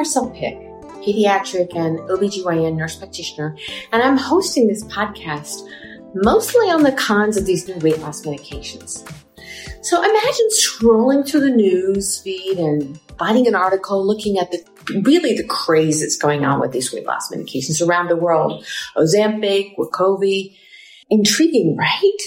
Marcelle Pick, pediatric and OBGYN nurse practitioner, and I'm hosting this podcast mostly on the cons of these new weight loss medications. So imagine scrolling through the news feed and finding an article looking at the really the craze that's going on with these weight loss medications around the world. Ozempic, Wegovy. Intriguing, right?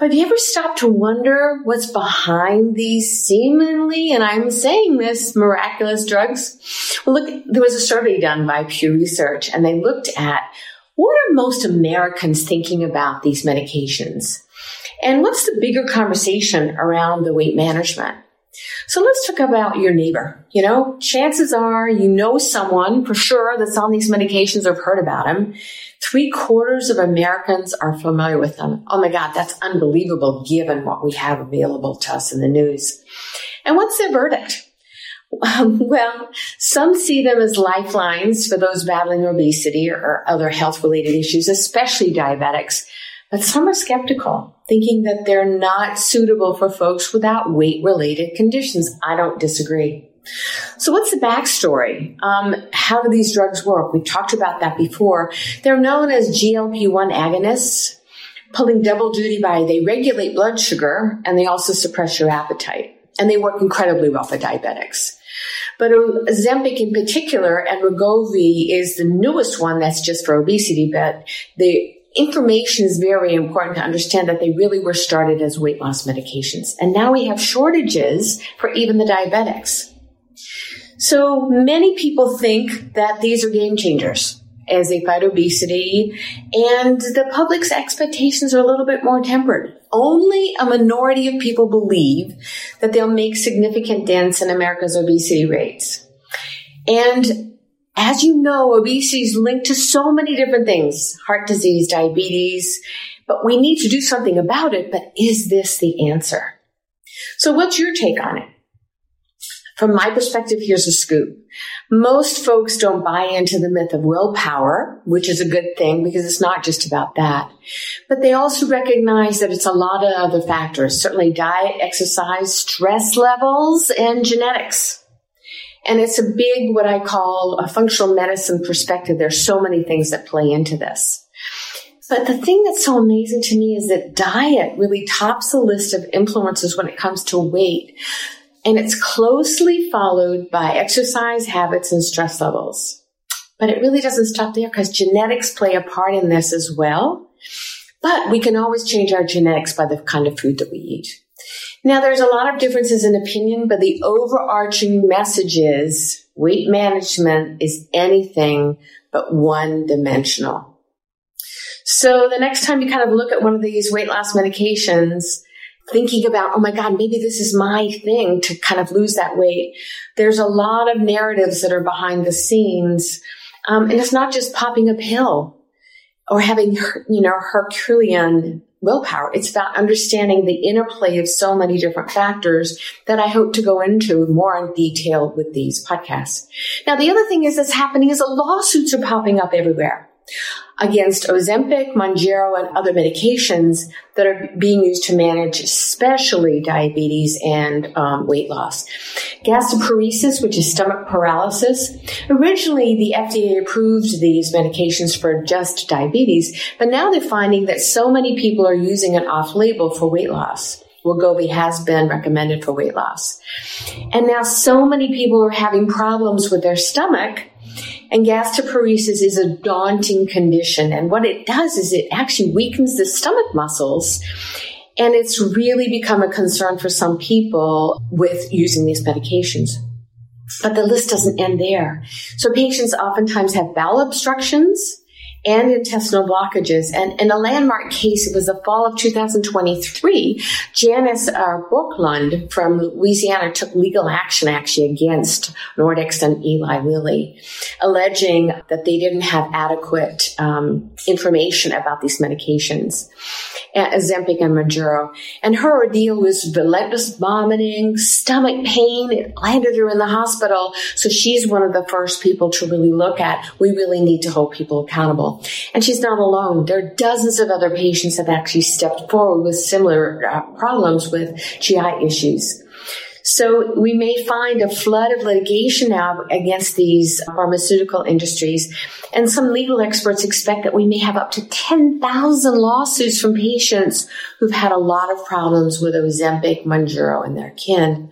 But have you ever stopped to wonder what's behind these seemingly, and I'm saying this, miraculous drugs? Well, look, there was a survey done by Pew Research and they looked at what are most Americans thinking about these medications? And what's the bigger conversation around the weight management? So let's talk about your neighbor. You know, chances are you know someone for sure that's on these medications or have heard about them. Three quarters of Americans are familiar with them. Oh my God, that's unbelievable given what we have available to us in the news. And what's their verdict? Um, well, some see them as lifelines for those battling obesity or, or other health related issues, especially diabetics. But some are skeptical, thinking that they're not suitable for folks without weight related conditions. I don't disagree. So what's the backstory? Um, how do these drugs work? We've talked about that before. They're known as GLP-1 agonists, pulling double duty by they regulate blood sugar and they also suppress your appetite. And they work incredibly well for diabetics. But Ozempic in particular and Wegovy is the newest one that's just for obesity, but the information is very important to understand that they really were started as weight loss medications. And now we have shortages for even the diabetics. So many people think that these are game changers as they fight obesity and the public's expectations are a little bit more tempered. Only a minority of people believe that they'll make significant dents in America's obesity rates. And as you know, obesity is linked to so many different things heart disease, diabetes, but we need to do something about it. But is this the answer? So, what's your take on it? From my perspective, here's a scoop. Most folks don't buy into the myth of willpower, which is a good thing because it's not just about that. But they also recognize that it's a lot of other factors, certainly diet, exercise, stress levels, and genetics. And it's a big, what I call a functional medicine perspective. There's so many things that play into this. But the thing that's so amazing to me is that diet really tops the list of influences when it comes to weight. And it's closely followed by exercise habits and stress levels. But it really doesn't stop there because genetics play a part in this as well. But we can always change our genetics by the kind of food that we eat. Now, there's a lot of differences in opinion, but the overarching message is weight management is anything but one dimensional. So the next time you kind of look at one of these weight loss medications, thinking about, oh my God, maybe this is my thing to kind of lose that weight. There's a lot of narratives that are behind the scenes. Um, and it's not just popping a pill or having, you know, Herculean willpower. It's about understanding the interplay of so many different factors that I hope to go into more in detail with these podcasts. Now, the other thing is that's happening is that lawsuits are popping up everywhere against Ozempic, Mounjaro, and other medications that are being used to manage especially diabetes and um, weight loss. Gastroparesis, which is stomach paralysis. Originally, the FDA approved these medications for just diabetes, but now they're finding that so many people are using it off-label for weight loss. Wegovy has been recommended for weight loss. And now so many people are having problems with their stomach and gastroparesis is a daunting condition. And what it does is it actually weakens the stomach muscles. And it's really become a concern for some people with using these medications. But the list doesn't end there. So patients oftentimes have bowel obstructions and intestinal blockages. And in a landmark case, it was the fall of 2023, Janice uh, Bjorklund from Louisiana took legal action actually against Nordisk and Eli Lilly, alleging that they didn't have adequate um, information about these medications. Ozempic and Mounjaro. And her ordeal was relentless vomiting, stomach pain. It landed her in the hospital. So she's one of the first people to really look at. We really need to hold people accountable. And she's not alone. There are dozens of other patients that have actually stepped forward with similar uh, problems with GI issues. So we may find a flood of litigation now against these pharmaceutical industries. And some legal experts expect that we may have up to 10,000 lawsuits from patients who've had a lot of problems with Ozempic, Mounjaro, and their kin.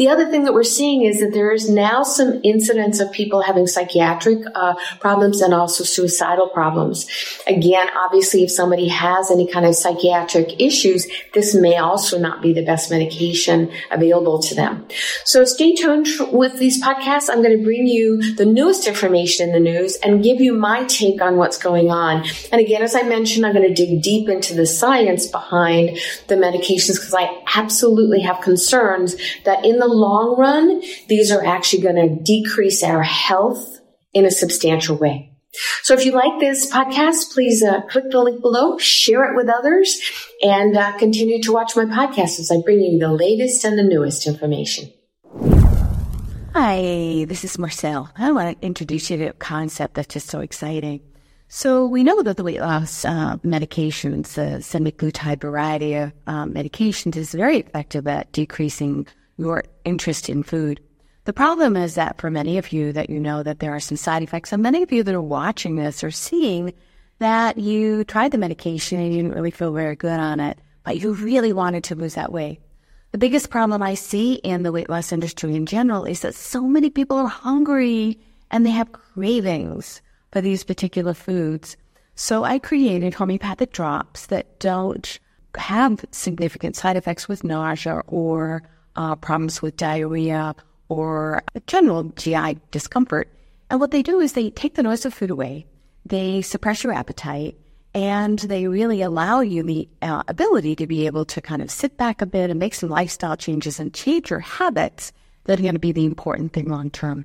The other thing that we're seeing is that there is now some incidents of people having psychiatric uh, problems and also suicidal problems. Again, obviously, if somebody has any kind of psychiatric issues, this may also not be the best medication available to them. So stay tuned with these podcasts. I'm going to bring you the newest information in the news and give you my take on what's going on. And again, as I mentioned, I'm going to dig deep into the science behind the medications because I absolutely have concerns that in the long run, these are actually going to decrease our health in a substantial way. So if you like this podcast, please uh, click the link below, share it with others, and uh, continue to watch my podcast as I bring you the latest and the newest information. Hi, this is Marcelle. I want to introduce you to a concept that's just so exciting. So we know that the weight loss uh, medications, the semaglutide variety of um, medications, is very effective at decreasing your interest in food. The problem is that for many of you that you know that there are some side effects, and many of you that are watching this are seeing that you tried the medication and you didn't really feel very good on it, but you really wanted to lose that weight. The biggest problem I see in the weight loss industry in general is that so many people are hungry and they have cravings for these particular foods. So I created homeopathic drops that don't have significant side effects with nausea or uh, problems with diarrhea or general GI discomfort. And what they do is they take the noise of food away, they suppress your appetite, and they really allow you the uh, ability to be able to kind of sit back a bit and make some lifestyle changes and change your habits that are going to be the important thing long term.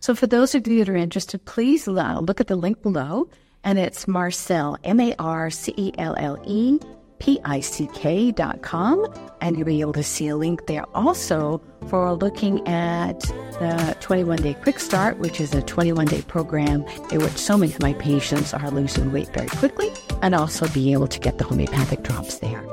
So, for those of you that are interested, please uh, look at the link below, and it's Marcelle, M A R C E L L E pick.com, and you'll be able to see a link there also for looking at the 21 Day Quick Start, which is a 21 day program in which so many of my patients are losing weight very quickly, and also be able to get the homeopathic drops there.